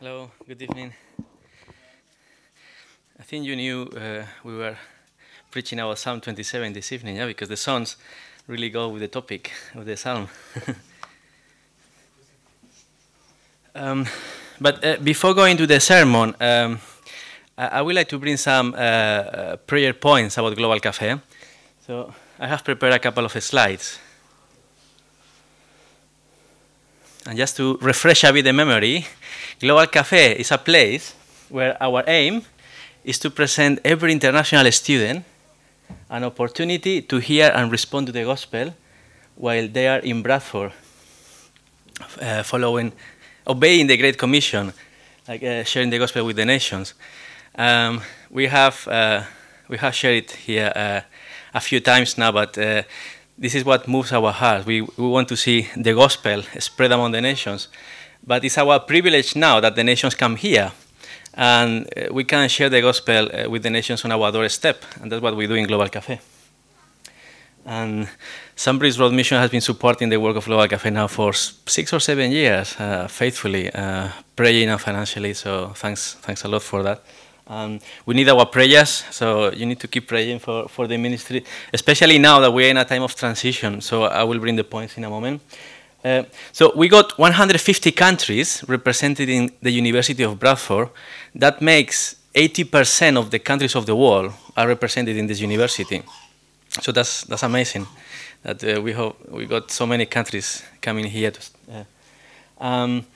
Hello, good evening. I think you knew uh, we were preaching our Psalm 27 this evening, yeah, because the songs really go with the topic of the psalm. um, but uh, before going to the sermon, um, I, I, would like to bring some uh, uh prayer points about Global Cafe. So I have prepared a couple of slides. And just to refresh a bit the memory, Global Cafe is a place where our aim is to present every international student an opportunity to hear and respond to the gospel while they are in Bradford, uh, following, obeying the Great Commission, like uh, sharing the gospel with the nations. Um, we have uh, we have shared it here uh, a few times now, but uh, this is what moves our heart. We, we want to see the gospel spread among the nations. But it's our privilege now that the nations come here and uh, we can share the gospel uh, with the nations on our doorstep. And that's what we do in Global Cafe. And Sunbridge Road Mission has been supporting the work of Global Cafe now for six or seven years, uh, faithfully, uh, praying and financially. So thanks, thanks a lot for that. Um, we need our prayers, so you need to keep praying for, for the ministry, especially now that we're in a time of transition. So I will bring the points in a moment. Uh, so we got 150 countries represented in the University of Bradford. That makes 80% of the countries of the world are represented in this university. So that's that's amazing that uh, we hope we got so many countries coming here. To, uh, um,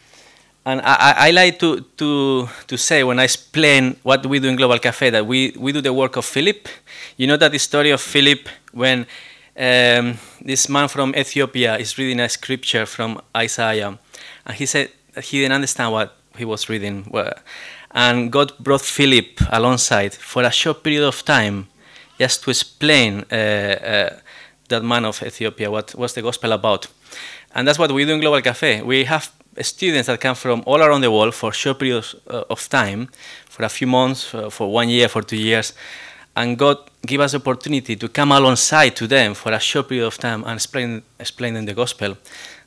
and I, I, like to, to, to say when I explain what we do in Global Cafe that we, we do the work of Philip. You know that the story of Philip when um, this man from Ethiopia is reading a scripture from Isaiah, and he said he didn't understand what he was reading. And God brought Philip alongside for a short period of time just to explain uh, uh, that man of Ethiopia what was the gospel about. And that's what we do in Global Cafe. We have students that come from all around the world for short periods uh, of time, for a few months, uh, for one year, for two years, and God give us the opportunity to come alongside to them for a short period of time and explain, explain them the gospel.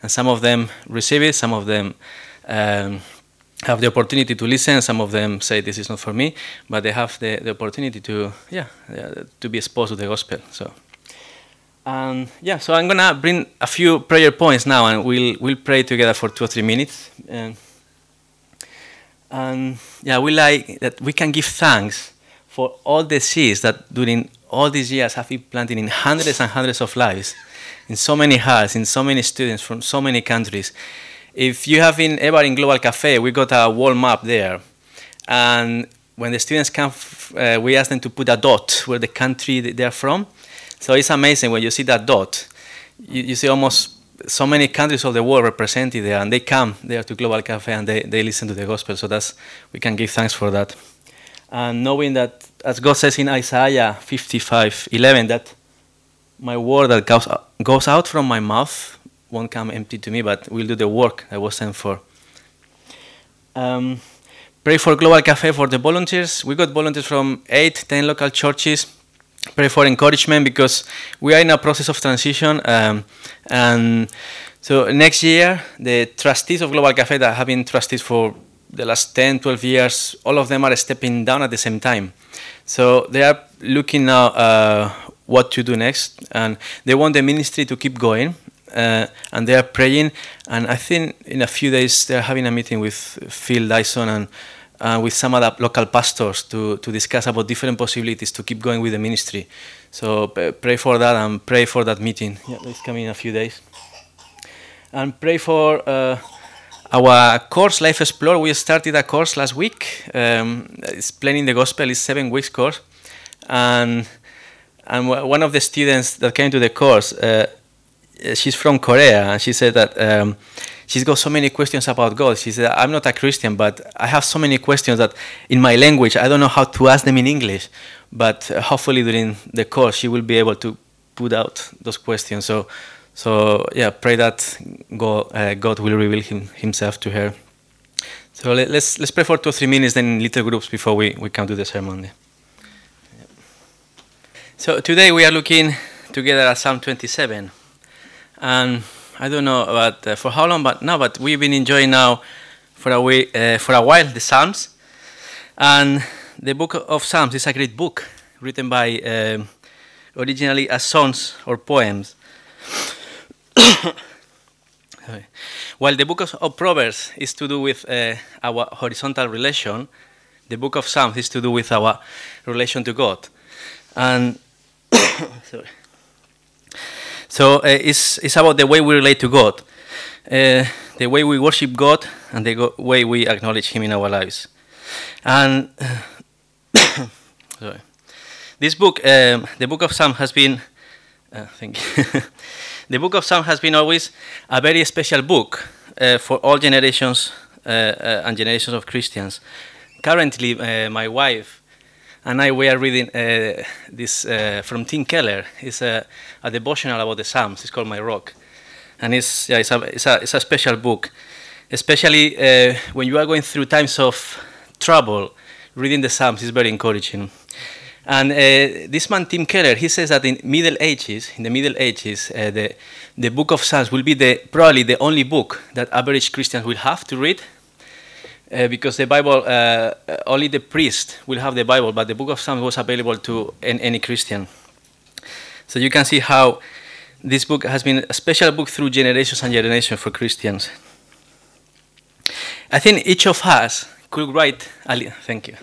And some of them receive it, some of them um, have the opportunity to listen, some of them say this is not for me, but they have the, the opportunity to, yeah, to be exposed to the gospel. So. And yeah, so I'm gonna bring a few prayer points now, and we'll we'll pray together for two or three minutes. And, and yeah, we like that we can give thanks for all the seeds that during all these years have been planted in hundreds and hundreds of lives, in so many hearts, in so many students from so many countries. If you have been ever in Global Cafe, we got a wall map there, and when the students come, uh, we ask them to put a dot where the country they're from so it's amazing when you see that dot. You, you see almost so many countries of the world represented there, and they come there to Global Cafe and they, they listen to the gospel. So that's we can give thanks for that. And knowing that, as God says in Isaiah 55 11, that my word that goes, goes out from my mouth won't come empty to me, but will do the work I was sent for. Um, pray for Global Cafe for the volunteers. We got volunteers from eight, ten local churches pray for encouragement because we are in a process of transition. Um, and so next year, the trustees of Global Cafe that have been trustees for the last 10, 12 years, all of them are stepping down at the same time. So they are looking now uh, what to do next, and they want the ministry to keep going. Uh, and they are praying, and I think in a few days they are having a meeting with Phil Dyson and uh, with some other local pastors to, to discuss about different possibilities to keep going with the ministry. So pray for that and pray for that meeting. Yeah, it's coming in a few days. And pray for uh, our course, Life Explore. We started a course last week. Um, it's Planning the Gospel. It's seven weeks course. And, and one of the students that came to the course, uh, she's from Korea, and she said that um, she's got so many questions about God. She said, I'm not a Christian, but I have so many questions that in my language, I don't know how to ask them in English. But uh, hopefully during the course, she will be able to put out those questions. So, so yeah, pray that God, uh, God will reveal him, himself to her. So let, us let's pray for two or three minutes, then in little groups before we, we come to the sermon. So today we are looking together at Psalm 27. And I don't know about uh, for how long, but now, but we've been enjoying now for a, way, uh, for a while the Psalms. And the book of Psalms is a great book written by um, originally as songs or poems. While the book of, of, Proverbs is to do with uh, our horizontal relation, the book of Psalms is to do with our relation to God. And sorry. So uh, it's, it's about the way we relate to God, uh, the way we worship God, and the way we acknowledge Him in our lives. And sorry. this book, um, the book of Psalms, has been, uh, thank you. the book of Psalms has been always a very special book uh, for all generations uh, and generations of Christians. Currently, my wife and I we are reading uh, this uh, from Tim Keller. It's a, a, devotional about the Psalms. It's called My Rock, and it's yeah, it's a it's a, it's a special book, especially uh, when you are going through times of trouble. Reading the Psalms is very encouraging. And uh, this man Tim Keller, he says that in Middle Ages, in the Middle Ages, uh, the the Book of Psalms will be the probably the only book that average Christians will have to read uh, because the Bible, uh, only the priest will have the Bible, but the book of Psalms was available to any Christian. So you can see how this book has been a special book through generations and generations for Christians. I think each of us could write, a li- thank you,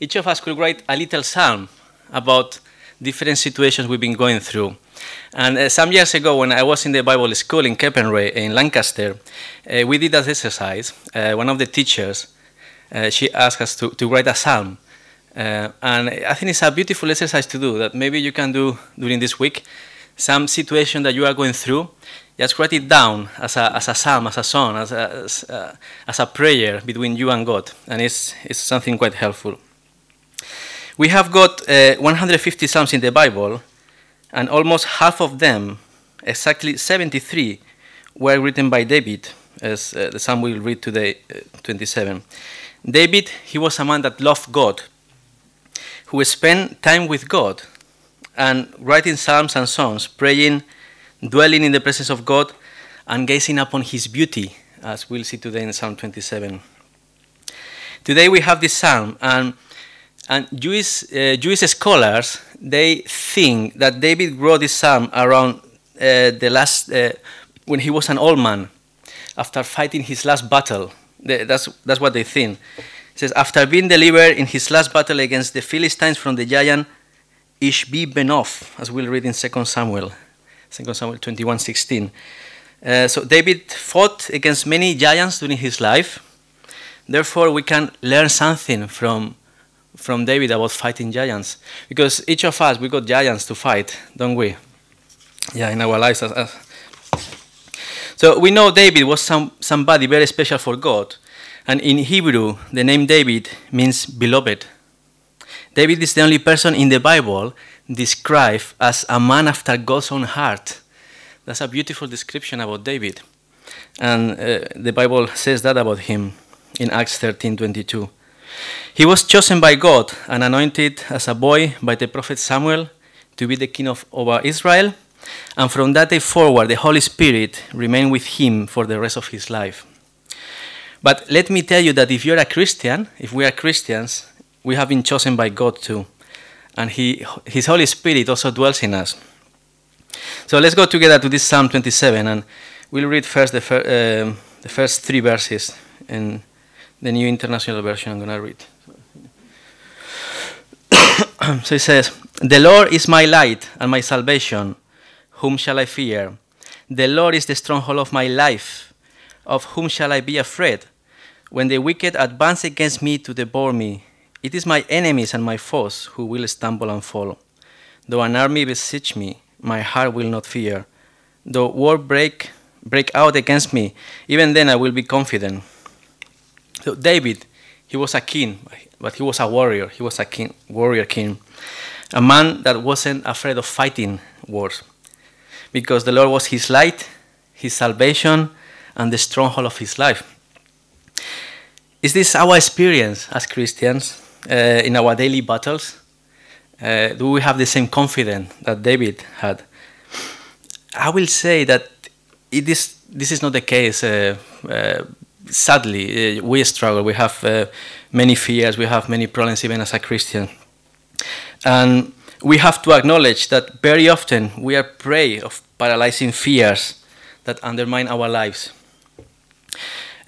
each of us could write a little psalm about different situations we've been going through. And uh, some years ago, when I was in the Bible school in Capernwray in Lancaster, uh, we did that exercise. Uh, one of the teachers, uh, she asked us to, to write a psalm. Uh, and I think it's a beautiful exercise to do that maybe you can do during this week. Some situation that you are going through, just write it down as a, as a psalm, as a song, as a, as a, as a prayer between you and God. And it's, it's something quite helpful. We have got uh, 150 psalms in the Bible, and almost half of them, exactly 73, were written by David, as uh, the psalm we'll read today, uh, 27. David, he was a man that loved God, who spent time with God and writing psalms and songs, praying, dwelling in the presence of God, and gazing upon his beauty, as we'll see today in Psalm 27. Today we have this psalm, and, and Jewish, uh, Jewish scholars they think that David wrote this psalm around uh, the last uh, when he was an old man, after fighting his last battle that's, that's what they think. It says, After being delivered in his last battle against the Philistines from the giant Ishbi Benob, as we'll read in 2 Samuel, 2 Samuel 21 16. Uh, so David fought against many giants during his life. Therefore, we can learn something from, from David about fighting giants. Because each of us, we got giants to fight, don't we? Yeah, in our lives as, as, so we know David was some, somebody very special for God. And in Hebrew, the name David means beloved. David is the only person in the Bible described as a man after God's own heart. That's a beautiful description about David. And uh, the Bible says that about him in Acts 13:22. He was chosen by God and anointed as a boy by the prophet Samuel to be the king of over Israel and from that day forward, the Holy Spirit remained with him for the rest of his life. But let me tell you that if you're a Christian, if we are Christians, we have been chosen by God too. And he, His Holy Spirit also dwells in us. So let's go together to this Psalm 27, and we'll read first the, fir- uh, the first three verses in the New International Version. I'm going to read. so it says, The Lord is my light and my salvation. Whom shall I fear? The Lord is the stronghold of my life. Of whom shall I be afraid? When the wicked advance against me to devour me, it is my enemies and my foes who will stumble and fall. Though an army besiege me, my heart will not fear. Though war break, break out against me, even then I will be confident. So David, he was a king, but he was a warrior. He was a king, warrior king, a man that wasn't afraid of fighting wars because the Lord was his light, his salvation, and the stronghold of his life. Is this our experience as Christians uh, in our daily battles? Uh, do we have the same confidence that David had? I will say that it is, this is not the case uh, uh sadly, uh, we struggle. We have uh, many fears. We have many problems, even as a Christian. And we have to acknowledge that very often we are prey of paralyzing fears that undermine our lives.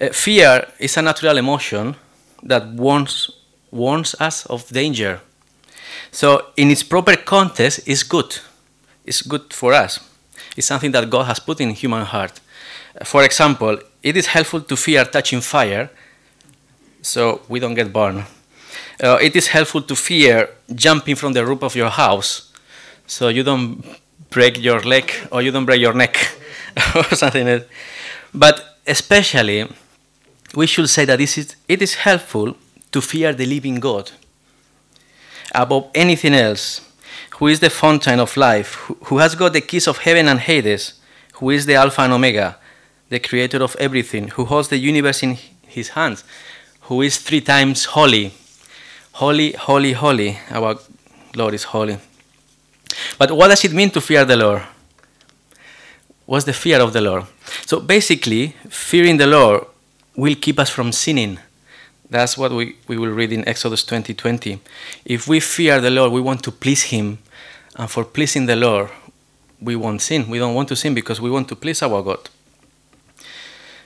Uh, fear is a natural emotion that warns, warns us of danger. So, in its proper context, it's good. It's good for us. It's something that God has put in human heart. For example, it is helpful to fear touching fire so we don't get burned. Uh, it is helpful to fear jumping from the roof of your house so you don't break your leg or you don't break your neck or something else. But especially, we should say that this is, it is helpful to fear the living God above anything else, who is the fountain of life, who, who has got the keys of heaven and Hades, who is the Alpha and Omega, the creator of everything, who holds the universe in his hands, who is three times holy. Holy, holy, holy. Our Lord is holy. But what does it mean to fear the Lord? What's the fear of the Lord? So basically, fearing the Lord will keep us from sinning. That's what we, we will read in Exodus 20 20. If we fear the Lord, we want to please Him. And for pleasing the Lord, we won't sin. We don't want to sin because we want to please our God.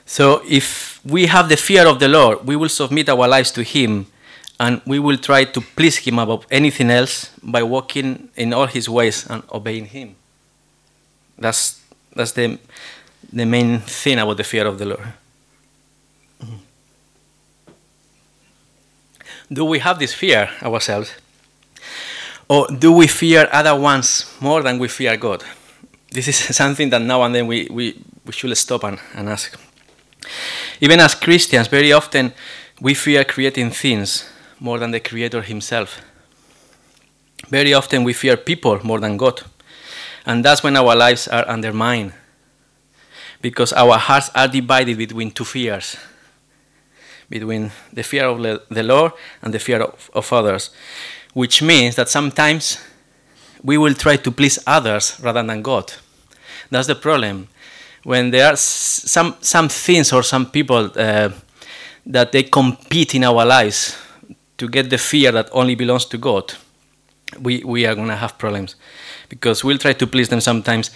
So if we have the fear of the Lord, we will submit our lives to Him and we will try to please Him above anything else by walking in all His ways and obeying Him. That's, that's the, the main thing about the fear of the Lord. Do we have this fear ourselves? Or do we fear other ones more than we fear God? This is something that now and then we, we, we should stop and, and ask. Even as Christians, very often we fear creating things more than the Creator Himself. Very often we fear people more than God. And that's when our lives are undermined. Because our hearts are divided between two fears between the fear of the Lord and the fear of, of others, which means that sometimes we will try to please others rather than God. That's the problem. When there are some, some things or some people uh, that they compete in our lives to get the fear that only belongs to God, we, we are going to have problems. Because we'll try to please them sometimes,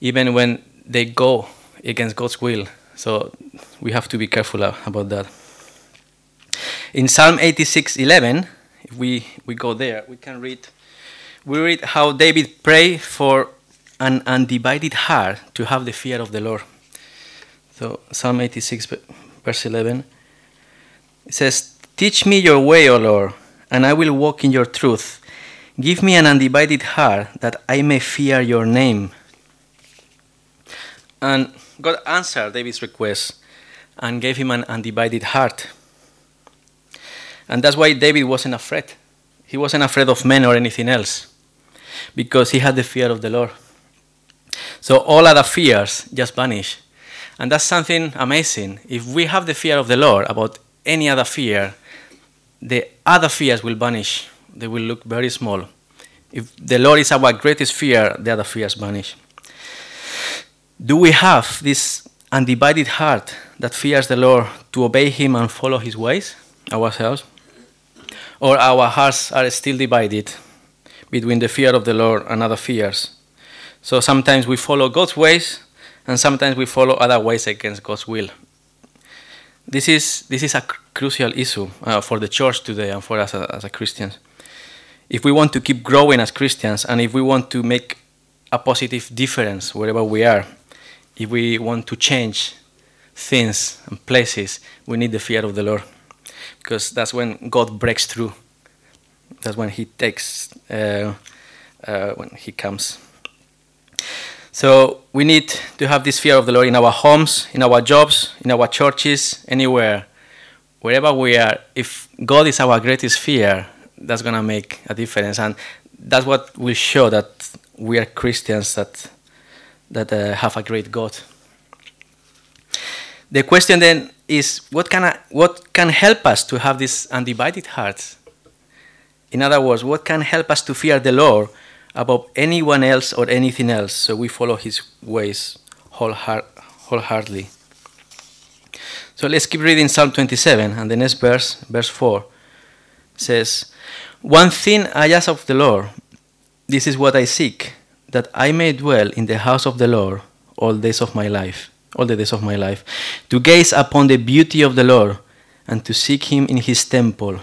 even when they go against God's will. So we have to be careful about that. In Psalm 86:11, if we, we go there, we can read we read how David prayed for an undivided heart to have the fear of the Lord. So Psalm 86 verse 11 it says, "Teach me your way, O Lord, and I will walk in your truth. Give me an undivided heart that I may fear your name." And God answered David's request and gave him an undivided heart. And that's why David wasn't afraid. He wasn't afraid of men or anything else because he had the fear of the Lord. So all other fears just vanish. And that's something amazing. If we have the fear of the Lord about any other fear, the other fears will vanish. They will look very small. If the Lord is our greatest fear, the other fears vanish. Do we have this undivided heart that fears the Lord to obey Him and follow His ways ourselves? or our hearts are still divided between the fear of the Lord and other fears. So sometimes we follow God's ways, and sometimes we follow other ways against God's will. This is, this is a crucial issue uh, for the church today and for us as, as Christians. If we want to keep growing as Christians, and if we want to make a positive difference wherever we are, if we want to change things and places, we need the fear of the Lord because that's when God breaks through. That's when He takes, uh, uh, when He comes. So we need to have this fear of the Lord in our homes, in our jobs, in our churches, anywhere, wherever we are. If God is our greatest fear, that's gonna make a difference, and that's what will show that we are Christians that that uh, have a great God. The question then is what can, I, what can help us to have this undivided heart? In other words, what can help us to fear the Lord above anyone else or anything else so we follow his ways wholeheart, wholeheartedly? So let's keep reading Psalm 27, and the next verse, verse 4, says, One thing I ask of the Lord, this is what I seek, that I may dwell in the house of the Lord all days of my life, all the days of my life, to gaze upon the beauty of the Lord and to seek him in his temple.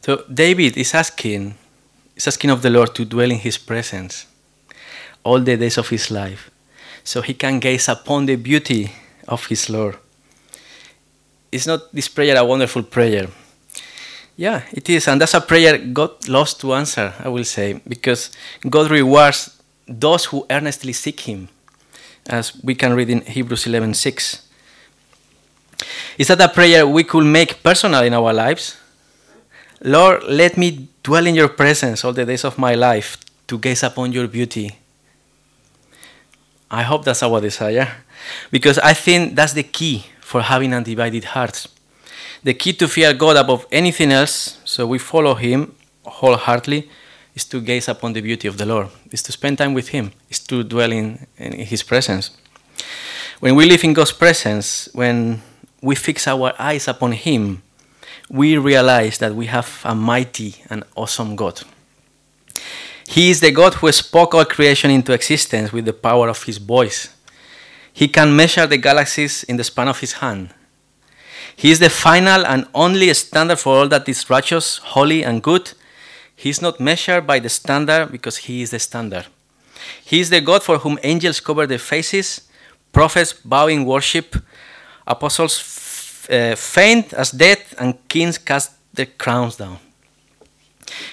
So David is asking, is asking of the Lord to dwell in his presence all the days of his life, so he can gaze upon the beauty of his Lord. Is not this prayer a wonderful prayer? Yeah, it is, and that's a prayer God loves to answer, I will say, because God rewards those who earnestly seek Him, as we can read in Hebrews 11:6. Is that a prayer we could make personal in our lives? Lord, let me dwell in your presence all the days of my life to gaze upon your beauty. I hope that's our desire because I think that's the key for having undivided hearts. The key to fear God above anything else, so we follow Him wholeheartedly, is to gaze upon the beauty of the Lord, is to spend time with Him, is to dwell in, in His presence. When we live in God's presence, when we fix our eyes upon Him, we realize that we have a mighty and awesome God. He is the God who spoke all creation into existence with the power of His voice. He can measure the galaxies in the span of His hand. He is the final and only standard for all that is righteous, holy, and good. He is not measured by the standard because He is the standard. He is the God for whom angels cover their faces, prophets bow in worship, apostles uh, faint as death, and kings cast their crowns down.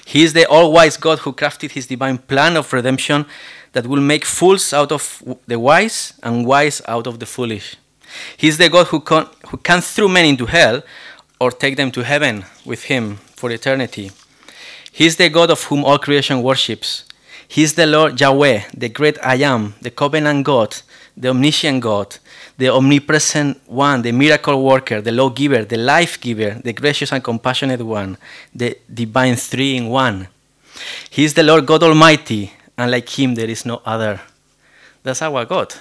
He is the all wise God who crafted his divine plan of redemption that will make fools out of the wise and wise out of the foolish. He is the God who can, who can throw men into hell or take them to heaven with him for eternity. He is the God of whom all creation worships. He is the Lord Yahweh, the great I am, the covenant God, the omniscient God, the omnipresent one, the miracle worker, the lawgiver, the life giver, the gracious and compassionate one, the divine three in one. He is the Lord God Almighty, and like him there is no other. That's our God.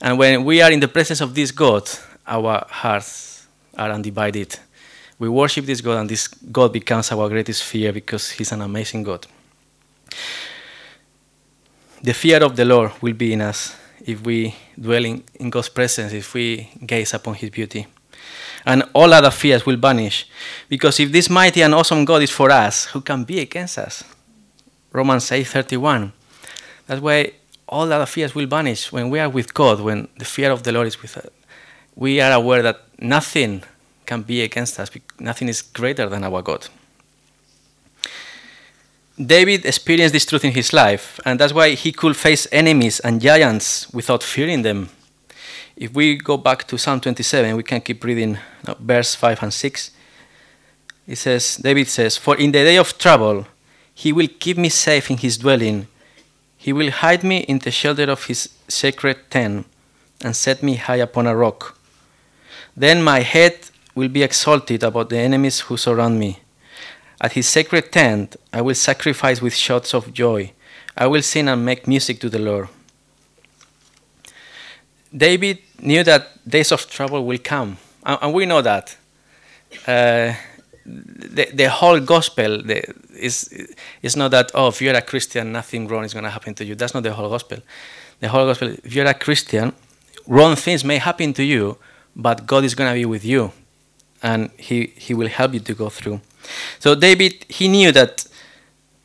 And when we are in the presence of this God, our hearts are undivided. We worship this God, and this God becomes our greatest fear because He's an amazing God. The fear of the Lord will be in us if we dwell in, in God's presence, if we gaze upon His beauty. And all other fears will vanish. Because if this mighty and awesome God is for us, who can be against us? Romans 8:31. That way, all other fears will vanish when we are with God, when the fear of the Lord is with us. We are aware that nothing can be against us, nothing is greater than our God. David experienced this truth in his life, and that's why he could face enemies and giants without fearing them. If we go back to Psalm 27, we can keep reading uh, verse 5 and 6. It says, David says, For in the day of trouble, he will keep me safe in his dwelling. He will hide me in the shelter of his sacred tent and set me high upon a rock. Then my head will be exalted above the enemies who surround me. At his sacred tent, I will sacrifice with shouts of joy. I will sing and make music to the Lord. David knew that days of trouble will come, and we know that. Uh, the, the whole gospel the, is, is not that, oh, if you're a Christian, nothing wrong is going to happen to you. That's not the whole gospel. The whole gospel, if you're a Christian, wrong things may happen to you, but God is going to be with you, and he, he will help you to go through. So David, he knew that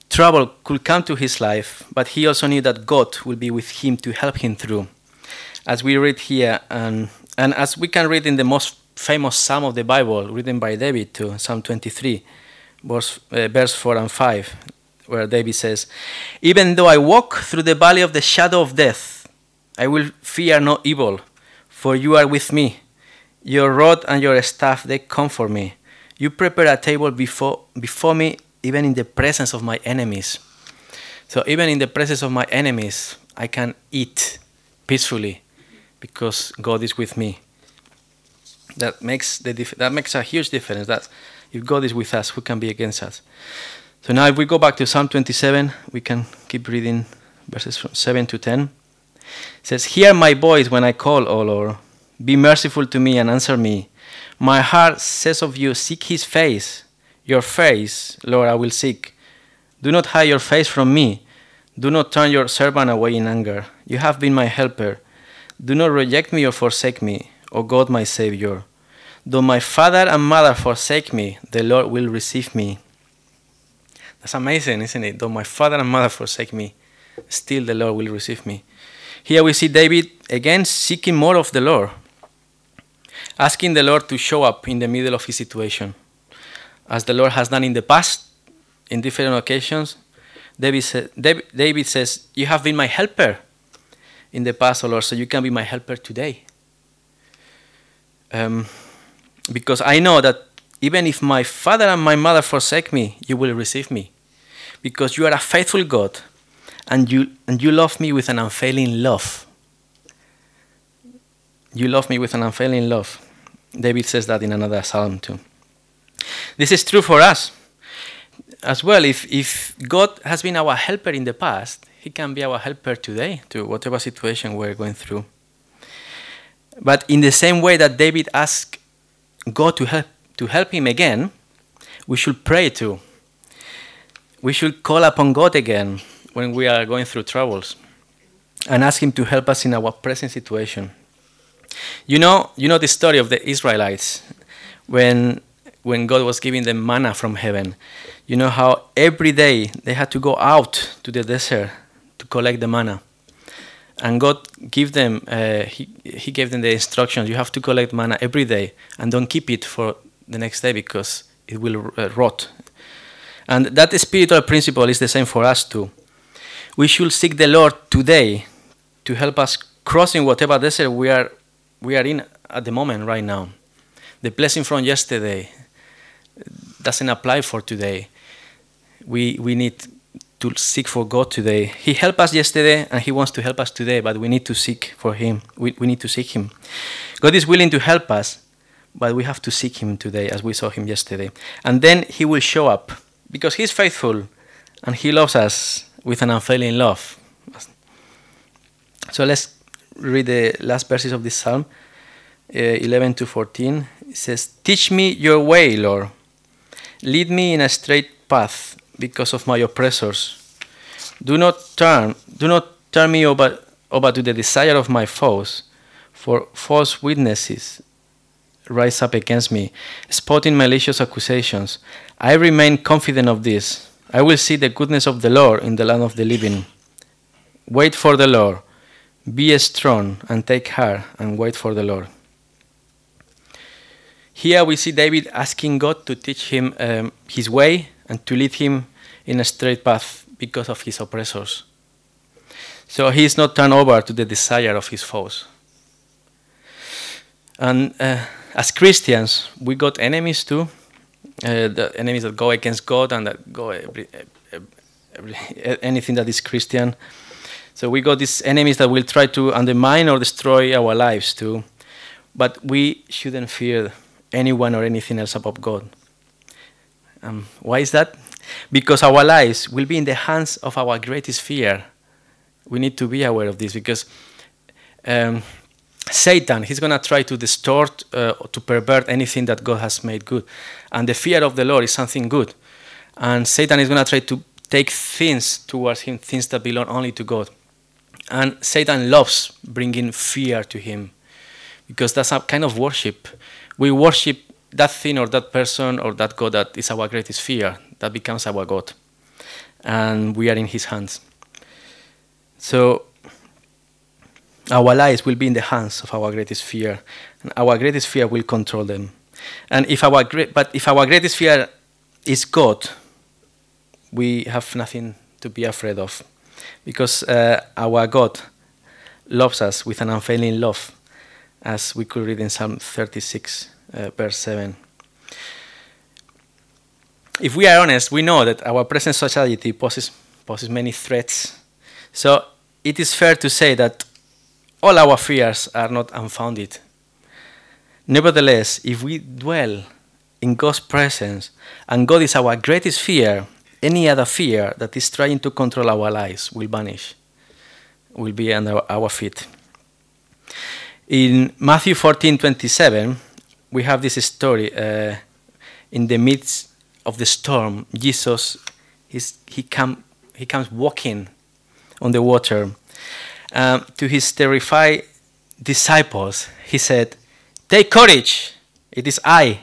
trouble could come to his life, but he also knew that God will be with him to help him through. As we read here, and, and as we can read in the most famous psalm of the Bible, written by David to Psalm 23, verse, uh, verse 4 and 5, where David says, Even though I walk through the valley of the shadow of death, I will fear no evil, for you are with me. Your rod and your staff, they comfort me. You prepare a table before, before me, even in the presence of my enemies. So, even in the presence of my enemies, I can eat peacefully because God is with me. That makes, the dif- that makes a huge difference. That if God is with us, who can be against us? So, now if we go back to Psalm 27, we can keep reading verses from 7 to 10. It says, Hear my voice when I call, O Lord. Be merciful to me and answer me. My heart says of you, Seek his face. Your face, Lord, I will seek. Do not hide your face from me. Do not turn your servant away in anger. You have been my helper. Do not reject me or forsake me, O God, my Savior. Though my father and mother forsake me, the Lord will receive me. That's amazing, isn't it? Though my father and mother forsake me, still the Lord will receive me. Here we see David again seeking more of the Lord, asking the Lord to show up in the middle of his situation. As the Lord has done in the past, in different occasions, David, sa- David, says, You have been my helper in the past, O Lord, so you can be my helper today. Um, because I know that even if my father and my mother forsake me, you will receive me. Because you are a faithful God and you, and you love me with an unfailing love. You love me with an unfailing love. David says that in another psalm too. This is true for us as well. If, if God has been our helper in the past, He can be our helper today to whatever situation we're going through. But in the same way that David asked God to help, to help him again, we should pray too. We should call upon God again when we are going through troubles and ask Him to help us in our present situation. You know, you know the story of the Israelites when when God was giving them manna from heaven. You know how every day they had to go out to the desert to collect the manna, and God give them uh, he He gave them the instructions. You have to collect manna every day and don't keep it for the next day because it will uh, rot. And that spiritual principle is the same for us too. We should seek the Lord today to help us crossing whatever desert we are we are in at the moment right now. The blessing from yesterday doesn't apply for today. We we need to seek for God today. He helped us yesterday and he wants to help us today, but we need to seek for him. We, we need to seek him. God is willing to help us, but we have to seek him today as we saw him yesterday. And then he will show up because he's faithful and he loves us with an unfailing love. So let's read the last verses of this psalm, uh, 11 to 14. It says, Teach me your way, Lord. Lead me in a straight path because of my oppressors. Do not turn, do not turn me over, over to the desire of my foes, for false witnesses rise up against me, spotting malicious accusations. I remain confident of this. I will see the goodness of the Lord in the land of the living. Wait for the Lord. Be strong and take heart and wait for the Lord. Here we see David asking God to teach him um, his way and to lead him in a straight path because of his oppressors. So he is not turned over to the desire of his foes. And uh, as Christians, we got enemies too. Uh, the enemies that go against God and that go every, every, anything that is Christian. So we got these enemies that will try to undermine or destroy our lives too. But we shouldn't fear anyone or anything else above God. Um, why is that? Because our lives will be in the hands of our greatest fear. We need to be aware of this because um, Satan, he's going to try to distort, uh, to pervert anything that God has made good. And the fear of the Lord is something good. And Satan is going to try to take things towards him, things that belong only to God. And Satan loves bringing fear to him because that's a kind of worship. We worship that thing or that person or that God that is our greatest fear, that becomes our God. And we are in his hands. So our lives will be in the hands of our greatest fear, and our greatest fear will control them. And if our great, but if our greatest fear is God, we have nothing to be afraid of, because uh, our God loves us with an unfailing love, as we could read in Psalm 36, uh, verse 7. If we are honest, we know that our present society poses, poses many threats. So it is fair to say that all our fears are not unfounded. Nevertheless, if we dwell in God's presence and God is our greatest fear, any other fear that is trying to control our lives will vanish, will be under our feet. In Matthew 14 27, we have this story. Uh, in the midst of the storm, Jesus he, come, he comes walking on the water. Um, to his terrified disciples, he said, Take courage, it is I,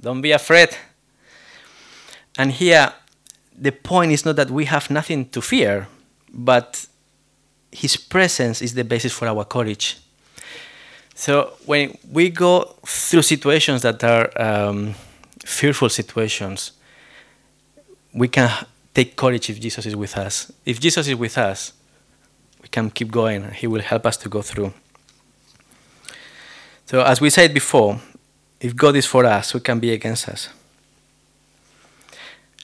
don't be afraid. And here, the point is not that we have nothing to fear, but his presence is the basis for our courage. So when we go through situations that are um, fearful situations, we can take courage if Jesus is with us. If Jesus is with us, we can keep going. He will help us to go through. So, as we said before, if God is for us, who can be against us?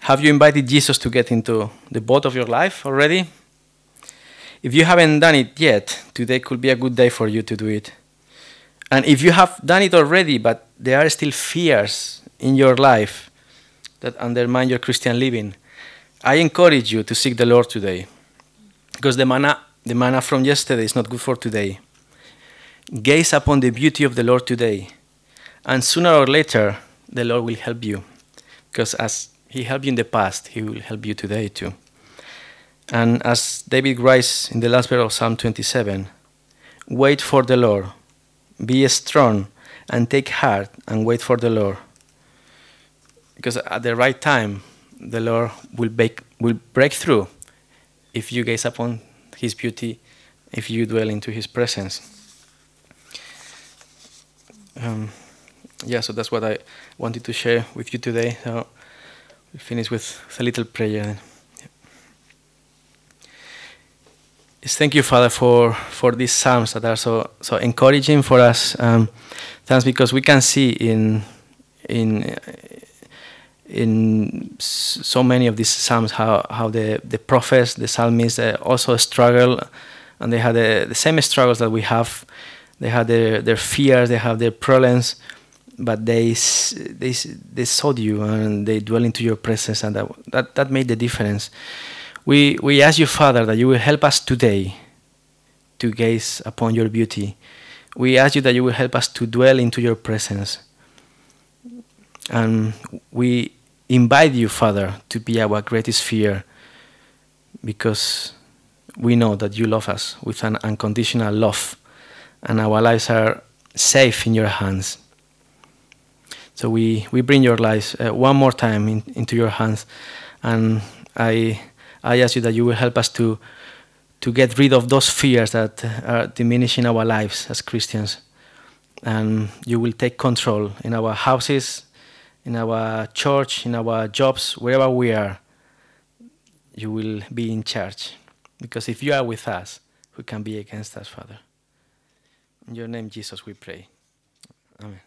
Have you invited Jesus to get into the boat of your life already? If you haven't done it yet, today could be a good day for you to do it. And if you have done it already, but there are still fears in your life that undermine your Christian living, I encourage you to seek the Lord today. Because the manna, the manna from yesterday is not good for today. Gaze upon the beauty of the Lord today, and sooner or later, the Lord will help you. Because as He helped you in the past, He will help you today too. And as David writes in the last verse of Psalm 27, wait for the Lord, be strong, and take heart, and wait for the Lord. Because at the right time, the Lord will, make, will break through if you gaze upon His beauty, if you dwell into His presence. Um, yeah, so that's what I wanted to share with you today. So we'll finish with a little prayer. Thank you, Father, for, for these psalms that are so so encouraging for us. Um, thanks because we can see in in in so many of these psalms how, how the, the prophets, the psalmists uh, also struggle, and they had the, the same struggles that we have. They had their, their fears, they have their problems, but they they they sought you and they dwell into your presence, and that that, that made the difference. We, we ask you, Father, that you will help us today to gaze upon your beauty. We ask you that you will help us to dwell into your presence. And we invite you, Father, to be our greatest fear because we know that you love us with an unconditional love and our lives are safe in your hands. So we, we bring your lives uh, one more time in, into your hands. And I I ask you that you will help us to, to get rid of those fears that are diminishing our lives as Christians. And you will take control in our houses, in our church, in our jobs, wherever we are. You will be in charge. Because if you are with us, who can be against us, Father? In your name, Jesus, we pray. Amen.